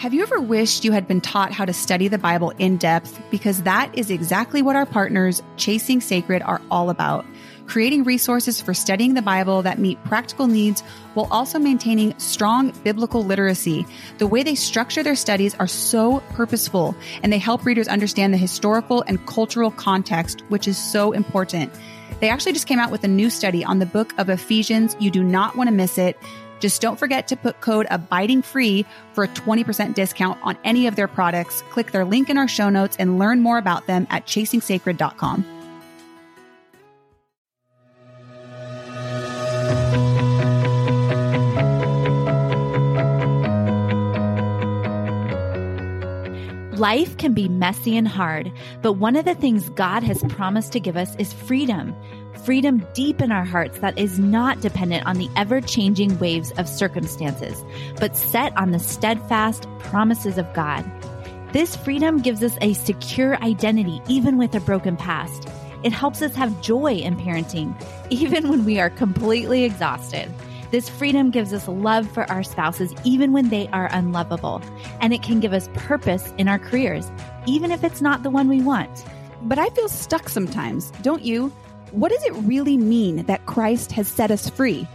Have you ever wished you had been taught how to study the Bible in depth? Because that is exactly what our partners, Chasing Sacred, are all about. Creating resources for studying the Bible that meet practical needs while also maintaining strong biblical literacy. The way they structure their studies are so purposeful and they help readers understand the historical and cultural context, which is so important. They actually just came out with a new study on the book of Ephesians. You do not want to miss it. Just don't forget to put code abiding free for a 20% discount on any of their products. Click their link in our show notes and learn more about them at chasingsacred.com. Life can be messy and hard, but one of the things God has promised to give us is freedom freedom deep in our hearts that is not dependent on the ever changing waves of circumstances, but set on the steadfast promises of God. This freedom gives us a secure identity, even with a broken past. It helps us have joy in parenting, even when we are completely exhausted. This freedom gives us love for our spouses, even when they are unlovable. And it can give us purpose in our careers, even if it's not the one we want. But I feel stuck sometimes, don't you? What does it really mean that Christ has set us free?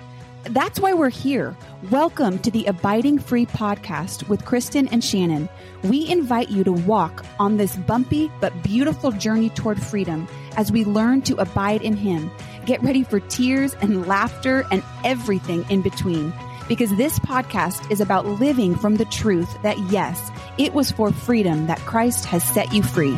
That's why we're here. Welcome to the Abiding Free podcast with Kristen and Shannon. We invite you to walk on this bumpy but beautiful journey toward freedom as we learn to abide in Him. Get ready for tears and laughter and everything in between. Because this podcast is about living from the truth that yes, it was for freedom that Christ has set you free.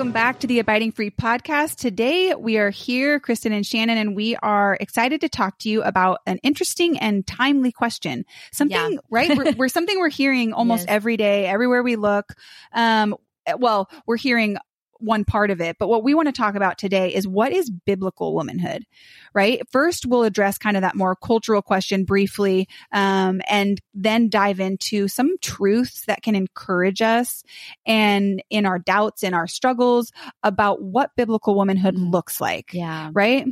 Welcome back to the Abiding Free podcast. Today we are here, Kristen and Shannon, and we are excited to talk to you about an interesting and timely question. Something, yeah. right? We're, we're, something we're hearing almost yes. every day, everywhere we look. Um, well, we're hearing one part of it. But what we want to talk about today is what is biblical womanhood, right? First, we'll address kind of that more cultural question briefly, um, and then dive into some truths that can encourage us and in our doubts and our struggles about what biblical womanhood mm. looks like. Yeah. Right.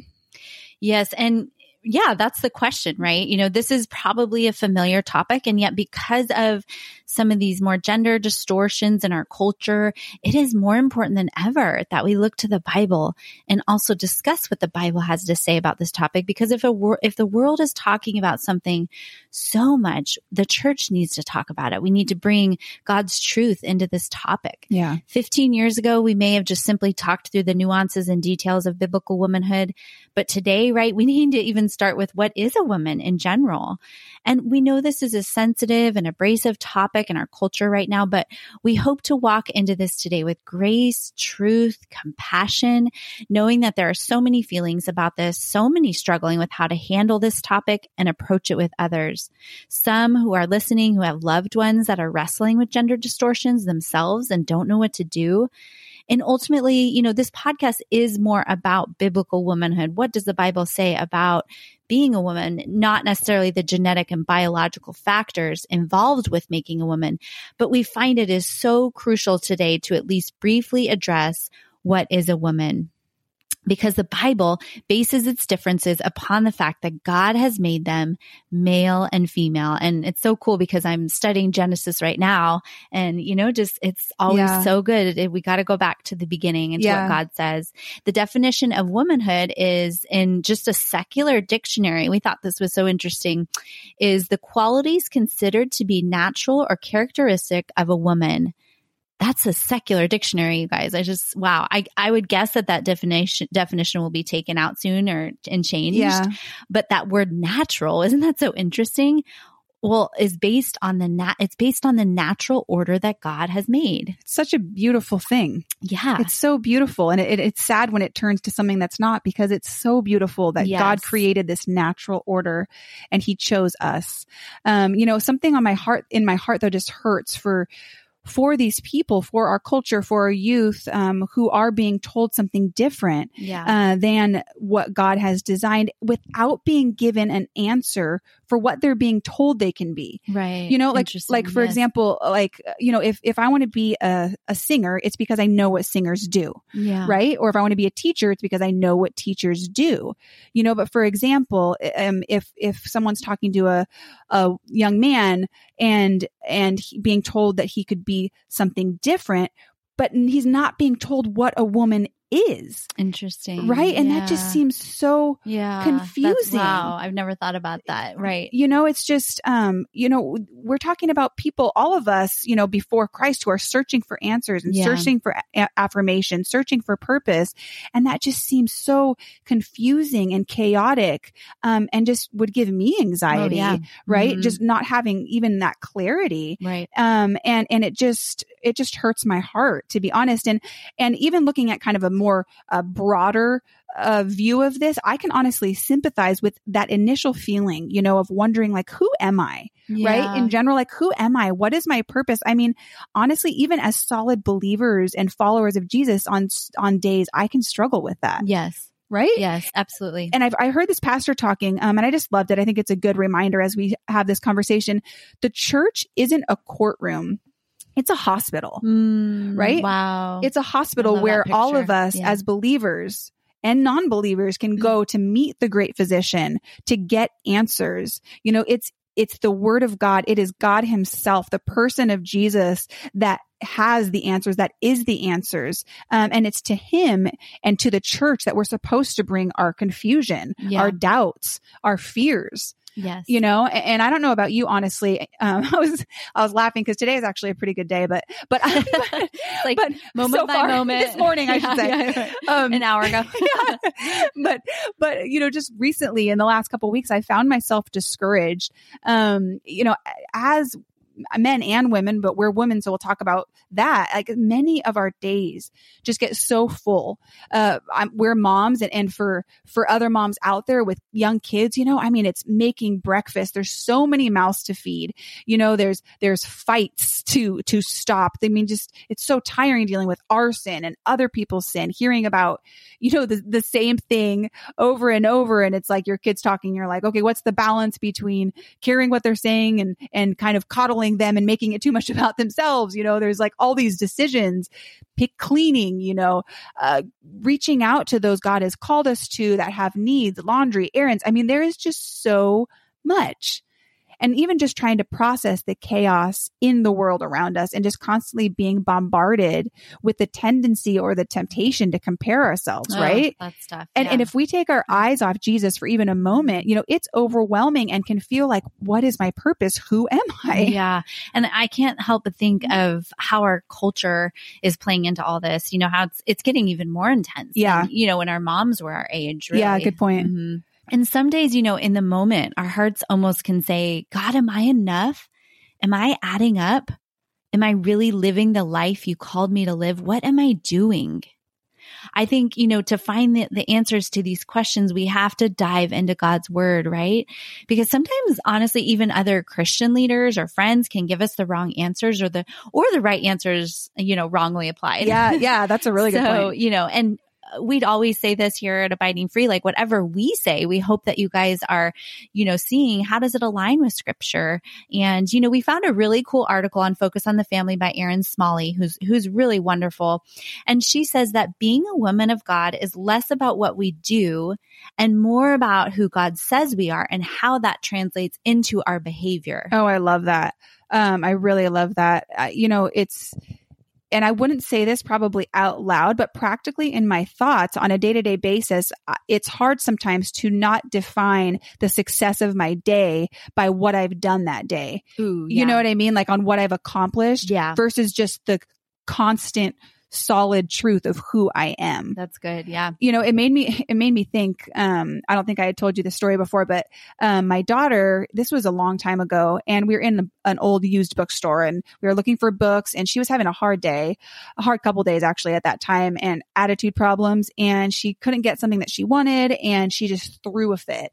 Yes. And yeah, that's the question, right? You know, this is probably a familiar topic. And yet, because of some of these more gender distortions in our culture, it is more important than ever that we look to the Bible and also discuss what the Bible has to say about this topic. Because if a wor- if the world is talking about something so much, the church needs to talk about it. We need to bring God's truth into this topic. Yeah. 15 years ago, we may have just simply talked through the nuances and details of biblical womanhood. But today, right, we need to even start with what is a woman in general. And we know this is a sensitive and abrasive topic in our culture right now, but we hope to walk into this today with grace, truth, compassion, knowing that there are so many feelings about this, so many struggling with how to handle this topic and approach it with others. Some who are listening who have loved ones that are wrestling with gender distortions themselves and don't know what to do. And ultimately, you know, this podcast is more about biblical womanhood. What does the Bible say about being a woman, not necessarily the genetic and biological factors involved with making a woman, but we find it is so crucial today to at least briefly address what is a woman because the Bible bases its differences upon the fact that God has made them male and female. And it's so cool because I'm studying Genesis right now. And, you know, just it's always yeah. so good. We got to go back to the beginning and yeah. what God says. The definition of womanhood is in just a secular dictionary. We thought this was so interesting is the qualities considered to be natural or characteristic of a woman that's a secular dictionary, you guys. I just, wow. I, I would guess that that definition, definition will be taken out soon or, and changed. Yeah. But that word natural, isn't that so interesting? Well, is based on the nat, it's based on the natural order that God has made. It's such a beautiful thing. Yeah. It's so beautiful. And it, it, it's sad when it turns to something that's not because it's so beautiful that yes. God created this natural order and he chose us. Um, you know, something on my heart, in my heart though just hurts for, for these people, for our culture, for our youth um, who are being told something different yeah. uh, than what God has designed without being given an answer for what they're being told they can be. Right. You know, like like for yes. example, like you know, if if I want to be a, a singer, it's because I know what singers do, Yeah. right? Or if I want to be a teacher, it's because I know what teachers do. You know, but for example, um, if if someone's talking to a a young man and and being told that he could be something different, but he's not being told what a woman is, Interesting. right? And that just seems so yeah confusing. wow. I've never thought about that. Right. you know it's just um you know we're talking about people all of us you know before christ who are searching for answers and Yeah. searching for a- affirmation searching for purpose and that just seems so confusing and chaotic um and just would give me anxiety Oh, yeah. right Mhm. just not having even that clarity Right. um and and it just it just hurts my heart to be honest and and even looking at kind of a more uh, broader uh, view of this i can honestly sympathize with that initial feeling you know of wondering like who am i right in general like who am i what is my purpose i mean honestly even as solid believers and followers of jesus on on days i can struggle with that yes. right Yes. Absolutely. and I've I heard this pastor talking, um, and I just loved it. I think it's a good reminder as we have this conversation. The church isn't a courtroom; it's a hospital. Mm, right? Wow. It's a hospital where all of us, Yeah. as believers and non-believers, can Mm. go to meet the great physician to get answers. You know, it's it's the word of God. It is God Himself, the person of Jesus, that has the answers, that is the answers. Um, and it's to Him and to the church that we're supposed to bring our confusion, Yeah. our doubts, our fears yes. you know and, and i don't know about you honestly um i was i was laughing because today is actually a pretty good day but but, but like but moment so by far, moment. this morning i Yeah, should say yeah, yeah. um An hour ago. yeah. but but you know just recently in the last couple of weeks i found myself discouraged um you know as men and women but we're women so we'll talk about that. Like many of our days just get so full. Uh I'm, we're moms and, and for for other moms out there with young kids you know i mean it's making breakfast. There's so many mouths to feed. You know there's there's fights to to stop. I mean just it's so tiring dealing with our sin and other people's sin hearing about you know the, the same thing over and over. And it's like your kids talking you're like okay what's the balance between hearing what they're saying and and kind of coddling them and making it too much about themselves you know there's like all these decisions pick cleaning you know uh reaching out to those god has called us to that have needs laundry errands. I mean there is just so much and even just trying to process the chaos in the world around us and just constantly being bombarded with the tendency or the temptation to compare ourselves Oh, right That's tough. and, yeah. and if we take our eyes off Jesus for even a moment, you know, it's overwhelming and can feel like, what is my purpose? Who am I? Yeah. And I can't help but think of how our culture is playing into all this. You know, how it's it's getting even more intense. Yeah. than, you know, when our moms were our age. Really. Yeah, good point. Mhm. And some days, you know, in the moment, our hearts almost can say, God, am I enough? Am I adding up? Am I really living the life you called me to live? What am I doing? I think, you know, to find the, the answers to these questions, we have to dive into God's word, right? Because sometimes, honestly, even other Christian leaders or friends can give us the wrong answers or the, or the right answers, you know, wrongly applied. Yeah, yeah, that's a really good so, point. you know, and we'd always say this here at Abiding Free, like whatever we say, we hope that you guys are, you know, seeing how does it align with scripture? And, you know, we found a really cool article on Focus on the Family by Erin Smalley, who's, who's really wonderful. And she says that being a woman of God is less about what we do and more about who God says we are and how that translates into our behavior. Oh, I love that. Um, I really love that. You know, it's, and I wouldn't say this probably out loud, but practically in my thoughts on a day to day basis, uh, it's hard sometimes to not define the success of my day by what I've done that day. Ooh, You know what I mean? Like on what I've accomplished Yeah. versus just the constant solid truth of who I am. That's good. Yeah. you know, it made me it made me think. Um, I don't think I had told you the story before, but um, my daughter. This was a long time ago, and we were in an old used bookstore, and we were looking for books, and she was having a hard day, a hard couple days actually at that time, and attitude problems, and she couldn't get something that she wanted, and she just threw a fit.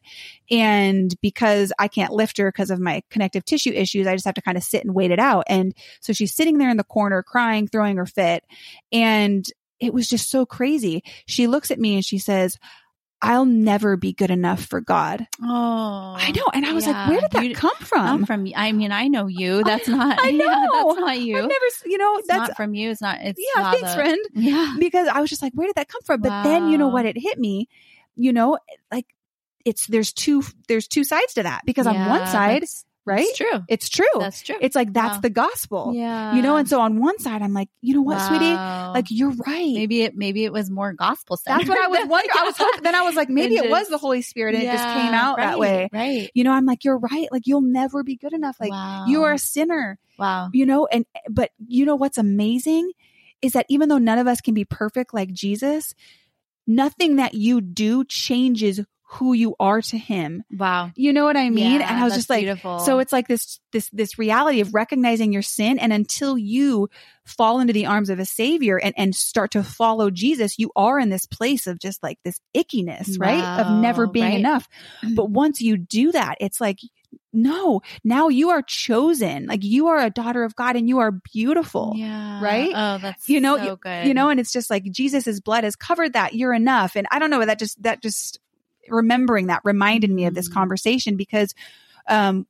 And because I can't lift her because of my connective tissue issues, I just have to kind of sit and wait it out. And so she's sitting there in the corner crying, throwing her fit. And it was just so crazy. She looks at me and she says, I'll never be good enough for God. Oh, I know. And I was yeah. like, where did that You- come from? I'm from. I mean, I know you. That's not. I Yeah, know. that's not you. I've never, you know, it's that's, not from you. It's not. It's yeah, not thanks, the- friend. Yeah. Because I was just like, where did that come from? But then, you know what? It hit me, you know, like it's, there's two, there's two sides to that because on one side, right? It's true. It's true. That's true. It's like, that's Wow. the gospel, yeah. you know? And so on one side, I'm like, you know what, sweetie? Like, you're right. maybe it maybe it was more gospel That's what I was wondering. I was hoping, then I was like, maybe And it was the Holy Spirit and it just came out that way. Right. You know, I'm like, you're right. Like, you'll never be good enough. Like, wow. you are a sinner, wow. you know, and, but you know what's amazing is that even though none of us can be perfect like Jesus, nothing that you do changes who you are to him. Wow. You know what I mean? Yeah, and I was just like, beautiful. so it's like this, this, this reality of recognizing your sin. And until you fall into the arms of a savior and, and start to follow Jesus, you are in this place of just like this ickiness, right? Of never being right. enough. But once you do that, it's like, no, now you are chosen. Like you are a daughter of God and you are beautiful. yeah. right? Oh, that's You know, so good. You know, and it's just like Jesus' blood has covered that. You're enough. And I don't know that just, that just remembering that reminded me of this Mm. conversation because, um,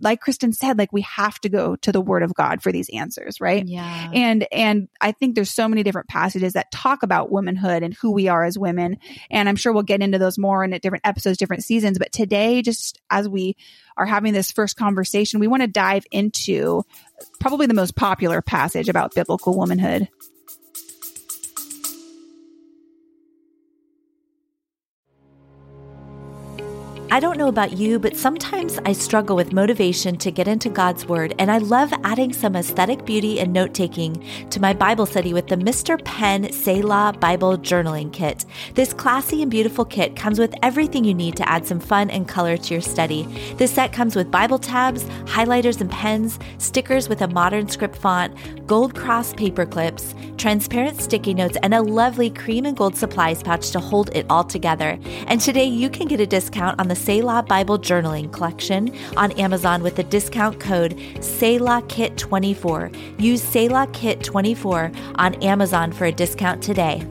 like Kristen said, like we have to go to the word of God for these answers, right? Yeah. And and I think there's so many different passages that talk about womanhood and who we are as women. And I'm sure we'll get into those more in a different episodes, different seasons. But today, just as we are having this first conversation, we want to dive into probably the most popular passage about biblical womanhood. I don't know about you, but sometimes I struggle with motivation to get into God's Word, and I love adding some aesthetic beauty and note taking to my Bible study with the Mr. Pen Selah Bible Journaling Kit. This classy and beautiful kit comes with everything you need to add some fun and color to your study. This set comes with Bible tabs, highlighters and pens, stickers with a modern script font, gold cross paper clips, transparent sticky notes, and a lovely cream and gold supplies pouch to hold it all together. And today you can get a discount on the Selah Bible Journaling Collection on Amazon with the discount code SELAHKIT24. Use SELAHKIT24 on Amazon for a discount today.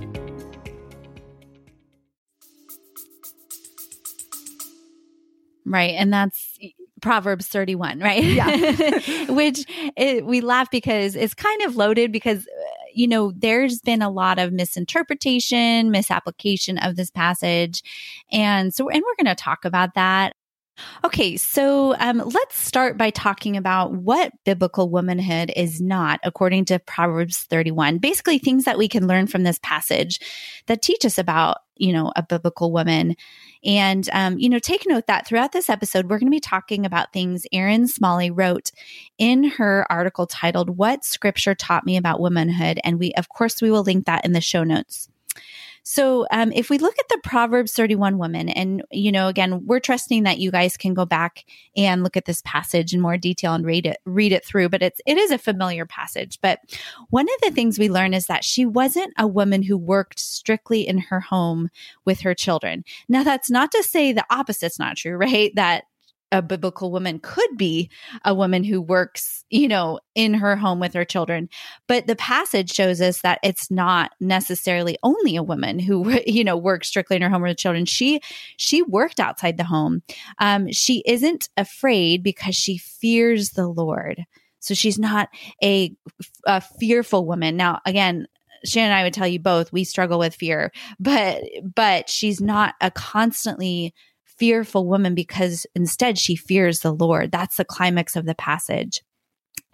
Right. And that's Proverbs 31, right? Yeah. Which it, we laugh because it's kind of loaded because, you know, there's been a lot of misinterpretation, misapplication of this passage. And so, and we're going to talk about that. Okay, so um, let's start by talking about what biblical womanhood is not, according to Proverbs 31. Basically, things that we can learn from this passage that teach us about, you know, a biblical woman. And, um, you know, take note that throughout this episode, we're going to be talking about things Erin Smalley wrote in her article titled, What Scripture Taught Me About Womanhood. And we, of course, we will link that in the show notes. So, um, if we look at the Proverbs 31 woman, and, you know, again, we're trusting that you guys can go back and look at this passage in more detail and read it, read it through, but it's, it is a familiar passage. But one of the things we learn is that she wasn't a woman who worked strictly in her home with her children. Now, that's not to say the opposite's not true, right? That a biblical woman could be a woman who works, you know, in her home with her children. But the passage shows us that it's not necessarily only a woman who, you know, works strictly in her home with her children. She she worked outside the home. Um, she isn't afraid because she fears the Lord. So she's not a, a fearful woman. Now, again, Shannon and I would tell you both we struggle with fear, but but she's not a constantly fearful woman because instead she fears the Lord. That's the climax of the passage.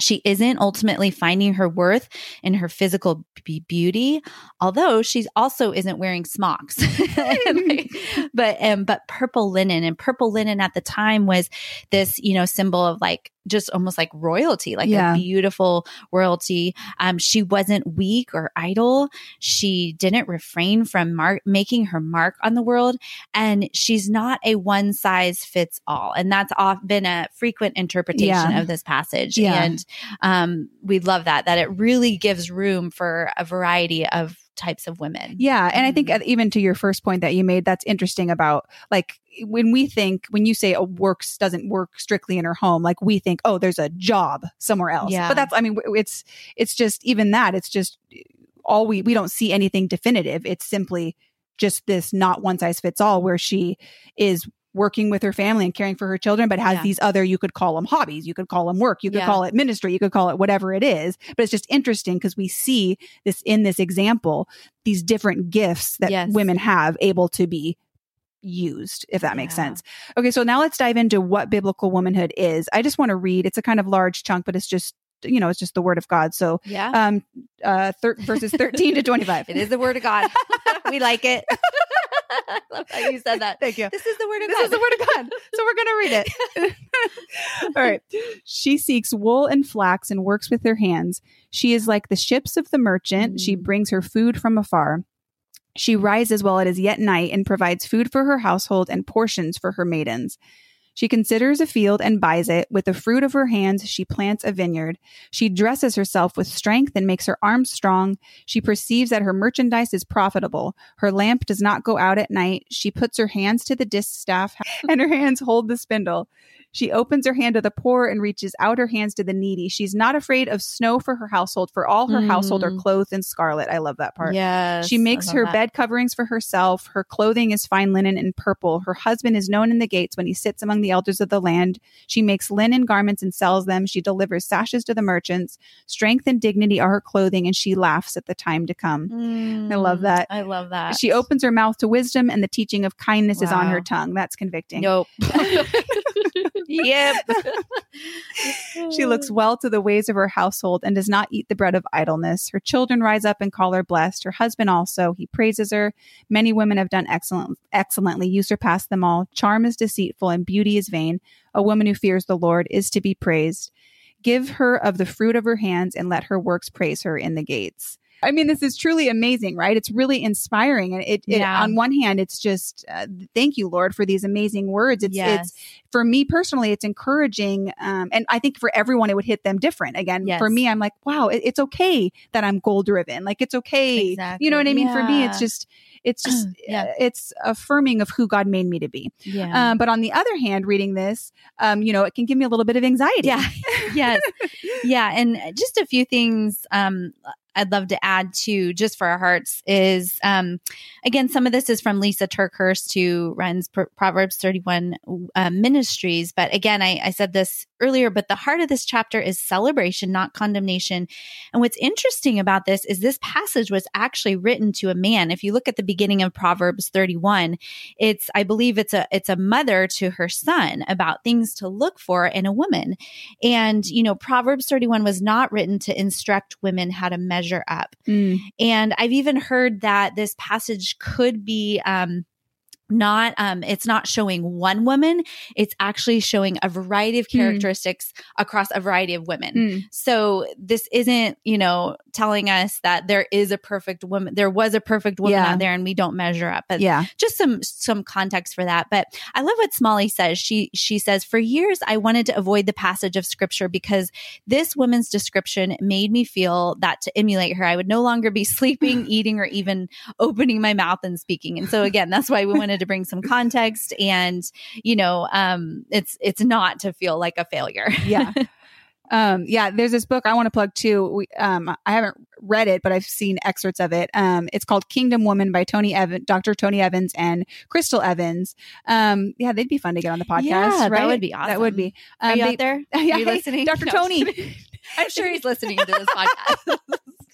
She isn't ultimately finding her worth in her physical b- beauty, although she also isn't wearing smocks. Like, but um, but purple linen and purple linen at the time was this you know symbol of like just almost like royalty, like Yeah. a beautiful royalty. Um, she wasn't weak or idle. She didn't refrain from mark- making her mark on the world, and she's not a one size fits all. And that's off been a frequent interpretation Yeah. of this passage. Yeah. And um, we love that that it really gives room for a variety of types of women. Yeah. And I think Mhm. uh, even to your first point that you made, that's interesting about like when we think, when you say a works doesn't work strictly in her home, like we think, oh, there's a job somewhere else. Yeah. But that's, I mean, it's, it's just even that, it's just all we, we don't see anything definitive. It's simply just this not one size fits all where she is working with her family and caring for her children, but has Yeah. these other, you could call them hobbies, you could call them work, you could Yeah. call it ministry, you could call it whatever it is. But it's just interesting because we see this in this example, these different gifts that Yes. women have able to be used, if that makes sense. Okay, so now let's dive into what biblical womanhood is. I just want to read, it's a kind of large chunk, but it's just, you know, it's just the word of God. So, Yeah. um, uh, thir- verses 13 to 25. it is the word of God. we like it. I love how you said that. Thank you. This is the word of This God. is the word of God. So we're going to read it. All right. She seeks wool and flax and works with her hands. She is like the ships of the merchant. She Mm. brings her food from afar. She rises while it is yet night and provides food for her household and portions for her maidens. She considers a field and buys it. With the fruit of her hands, she plants a vineyard. She dresses herself with strength and makes her arms strong. She perceives that her merchandise is profitable. Her lamp does not go out at night. She puts her hands to the distaff and her hands hold the spindle. She opens her hand to the poor and reaches out her hands to the needy. She's not afraid of snow for her household, for all her household are Mm. clothed in scarlet. I love that part. Yes. She makes her that. bed coverings for herself. Her clothing is fine linen and purple. Her husband is known in the gates when he sits among the elders of the land. She makes linen garments and sells them. She delivers sashes to the merchants. Strength and dignity are her clothing, and she laughs at the time to come. I love Mm, that. I love that. She opens her mouth to wisdom, and the teaching of kindness is on her tongue. That's convicting. Nope. yep. She looks well to the ways of her household and does not eat the bread of idleness. Her children rise up and call her blessed. Her husband also, he praises her. Many women have done excellent, excellently. You surpass them all. Charm is deceitful and beauty is vain. A woman who fears the Lord is to be praised. Give her of the fruit of her hands and let her works praise her in the gates. I mean, this is truly amazing, right? It's really inspiring. And it, it Yeah. on one hand, it's just, uh, thank you, Lord, for these amazing words. It's, yes. it's, for me personally, it's encouraging. Um, and I think for everyone, it would hit them different. Again, Yes. for me, I'm like, wow, it, it's okay that I'm goal driven. Like it's okay. Exactly. You know what I mean? For me, it's just, it's just, Yeah. uh, it's affirming of who God made me to be. yeah. Um, but on the other hand, reading this, um, you know, it can give me a little bit of anxiety. Yeah. yes. Yeah. And just a few things um, I'd love to add to just for our hearts is um, again, some of this is from Lysa TerKeurst who runs Pro- Proverbs 31 uh, Ministries. But again, I, I said this earlier, but the heart of this chapter is celebration, not condemnation. And what's interesting about this is this passage was actually written to a man. If you look at the beginning of Proverbs 31, it's, I believe it's a, it's a mother to her son about things to look for in a woman. And, you know, Proverbs 31 was not written to instruct women how to measure up. Mm. And I've even heard that this passage could be, um, not um it's not showing one woman it's actually showing a variety of Hmm. characteristics across a variety of women Mm. so this isn't you know telling us that there is a perfect woman there was a perfect woman Yeah. out there and we don't measure up but Yeah. just some some context for that but i love what smalley says she she says for years i wanted to avoid the passage of scripture because this woman's description made me feel that to emulate her i would no longer be sleeping eating or even opening my mouth and speaking and so again that's why we wanted to bring some context and you know um it's it's not to feel like a failure Yeah. Um, yeah, there's this book I want to plug too. We, um, I haven't read it, but I've seen excerpts of it. Um, it's called Kingdom Woman by Tony Evans, Dr. Tony Evans and Chrystal Evans. Um, yeah, they'd be fun to get on the podcast. Yeah, that would be awesome That would be. are Um, you they- out there are you listening Dr. No, Tony. I'm sure he's listening to this podcast um,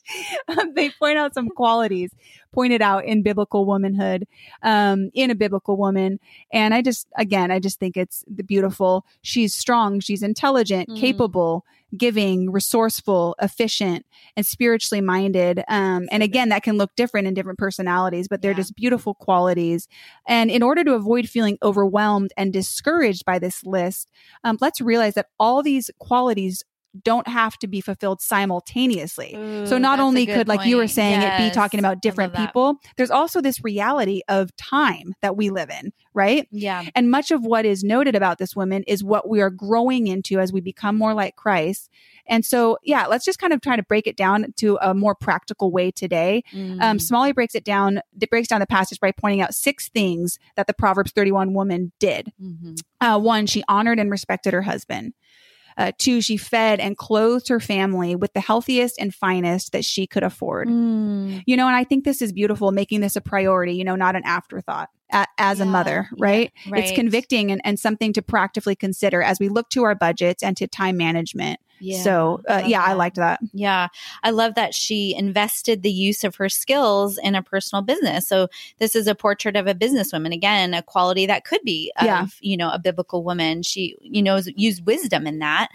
they point out some qualities pointed out in biblical womanhood, um, in a biblical woman. And I just, again, I just think it's the beautiful. She's strong, she's intelligent, Mhm. capable, giving, resourceful, efficient, and spiritually minded. Um, and again, that can look different in different personalities, but they're Yeah. just beautiful qualities. And in order to avoid feeling overwhelmed and discouraged by this list, um, let's realize that all these qualities don't have to be fulfilled simultaneously. So not only could, like you were point. saying, it be talking about different people, there's also this reality of time that we live in, right? Yeah. And much of what is noted about this woman is what we are growing into as we become more like Christ. And so, yeah, let's just kind of try to break it down to a more practical way today. Um, Mm. Smalley breaks it down, it breaks down the passage by pointing out six things that the Proverbs 31 woman did. Mhm. Uh, one, she honored and respected her husband. Uh, two, she fed and clothed her family with the healthiest and finest that she could afford. Mm. You know, and I think this is beautiful, making this a priority, you know, not an afterthought a, as a Yeah, mother, yeah, right? It's convicting and, and something to practically consider as we look to our budgets and to time management. Yeah, so, uh, love yeah, I liked that. Yeah. I love that she invested the use of her skills in a personal business. So this is a portrait of a businesswoman. Again, a quality that could be of, Yeah. you know, a biblical woman. She, you know, used wisdom in that.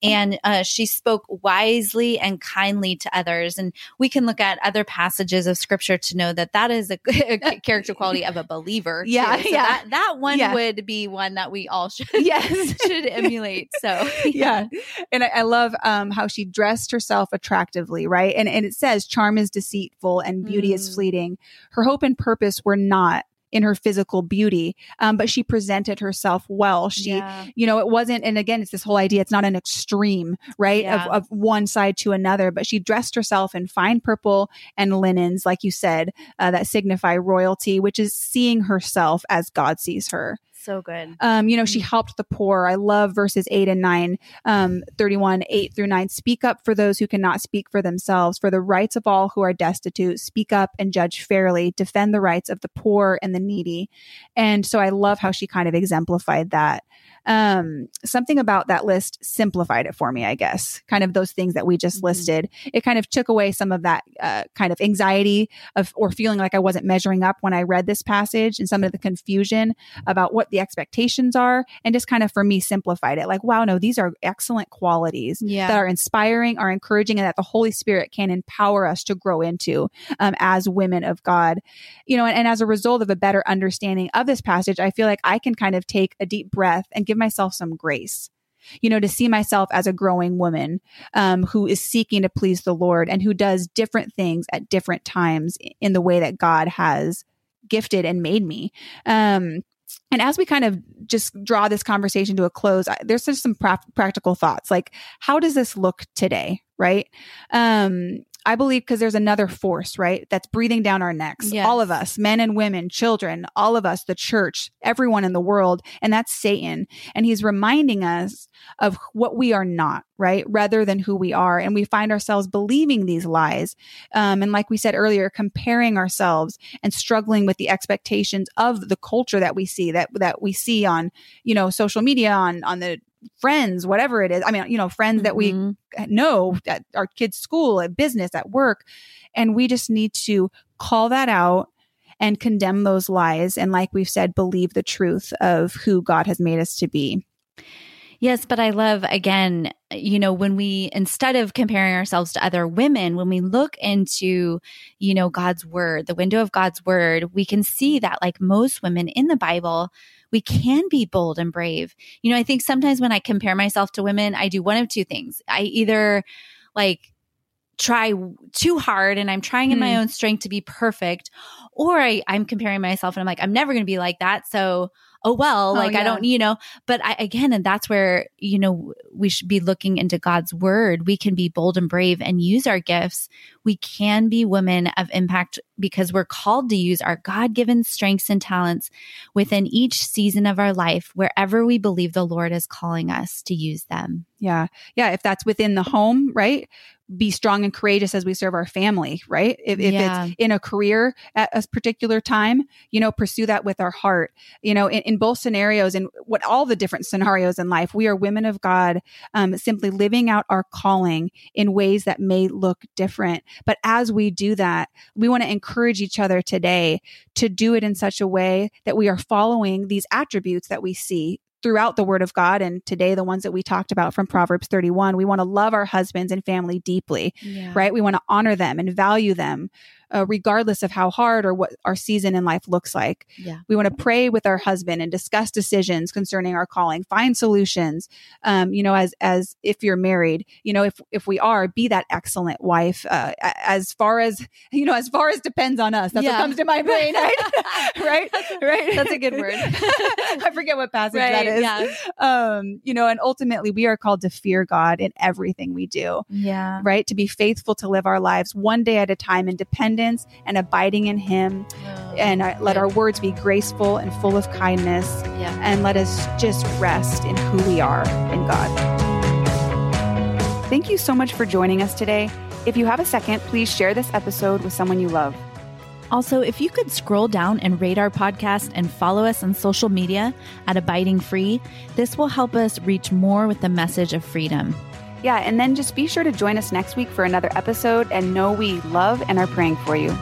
And uh, she spoke wisely and kindly to others. And we can look at other passages of scripture to know that that is a, a character quality of a believer. Yeah, So yeah. That, that one Yeah. would be one that we all should, Yes. should emulate. So yeah. And I, I love um, how she dressed herself attractively, right? And, and it says, charm is deceitful and beauty is Mm. fleeting. Her hope and purpose were not in her physical beauty, um, but she presented herself well. She, Yeah. you know, it wasn't, and again, it's this whole idea, it's not an extreme, right? Yeah. Of, of one side to another, but she dressed herself in fine purple and linens, like you said, uh, that signify royalty, which is seeing herself as God sees her. So good. Um, you know, she Mm. helped the poor. I love verses 8 and 9, um, 31, 8 through 9. Speak up for those who cannot speak for themselves, for the rights of all who are destitute. Speak up and judge fairly. Defend the rights of the poor and the needy. And so I love how she kind of exemplified that. Um, something about that list simplified it for me, I guess. Kind of those things that we just Mhm. listed. It kind of took away some of that uh, kind of anxiety of or feeling like I wasn't measuring up when I read this passage and some of the confusion about what the expectations are and just kind of for me simplified it like wow no these are excellent qualities Yeah. that are inspiring are encouraging and that the holy spirit can empower us to grow into um, as women of god you know and, and as a result of a better understanding of this passage i feel like i can kind of take a deep breath and give myself some grace you know, to see myself as a growing woman um, who is seeking to please the Lord and who does different things at different times in the way that God has gifted and made me. Um, and as we kind of just draw this conversation to a close, I, there's just some pra- practical thoughts like, how does this look today? Right. Um, I believe because there's another force, right? That's breathing down our necks. Yes. All of us, men and women, children, all of us, the church, everyone in the world. And that's Satan. And he's reminding us of what we are not, right? Rather than who we are. And we find ourselves believing these lies. Um, and like we said earlier, comparing ourselves and struggling with the expectations of the culture that we see, that, that we see on, you know, social media, on, on the friends, whatever it is. I mean, you know, friends that we Mhm. know at our kids' school, at business, at work. And we just need to call that out and condemn those lies. And like we've said, believe the truth of who God has made us to be. Yes, but I love again, you know, when we instead of comparing ourselves to other women, when we look into, you know, God's word, the window of God's word, we can see that like most women in the Bible, we can be bold and brave. You know, I think sometimes when I compare myself to women, I do one of two things. I either like try too hard and I'm trying in my Hmm. own strength to be perfect, or I, I'm comparing myself and I'm like, I'm never going to be like that. So, oh well, Oh, like I don't, you know, but I, again, and that's where, you know, we should be looking into God's word. We can be bold and brave and use our gifts. We can be women of impact because we're called to use our God given strengths and talents within each season of our life, wherever we believe the Lord is calling us to use them. Yeah. Yeah. If that's within the home, right? Be strong and courageous as we serve our family, right? If, if Yeah. it's in a career at a particular time, you know, pursue that with our heart. You know, in, in both scenarios and what all the different scenarios in life, we are women of God, um, simply living out our calling in ways that may look different. But as we do that, we want to encourage each other today to do it in such a way that we are following these attributes that we see throughout the word of God. And today, the ones that we talked about from Proverbs 31, we want to love our husbands and family deeply, Yeah. right? We want to honor them and value them, uh, regardless of how hard or what our season in life looks like. Yeah. We want to pray with our husband and discuss decisions concerning our calling, find solutions. Um, you know, as as if you're married, you know, if if we are, be that excellent wife. Uh, as far as you know, as far as depends on us. That's Yeah. what comes to my brain, right? right, right. That's a good word. I forget what passage that Right, is. yeah. Um, you know, and ultimately, we are called to fear God in everything we do Yeah. right? To be faithful to live our lives one day at a time in dependence and abiding in Him. And uh, let our words be graceful and full of kindness. Yeah. And let us just rest in who we are in God. Thank you so much for joining us today. If you have a second, please share this episode with someone you love. Also, if you could scroll down and rate our podcast and follow us on social media at Abiding Free, this will help us reach more with the message of freedom. Yeah, and then just be sure to join us next week for another episode and know we love and are praying for you.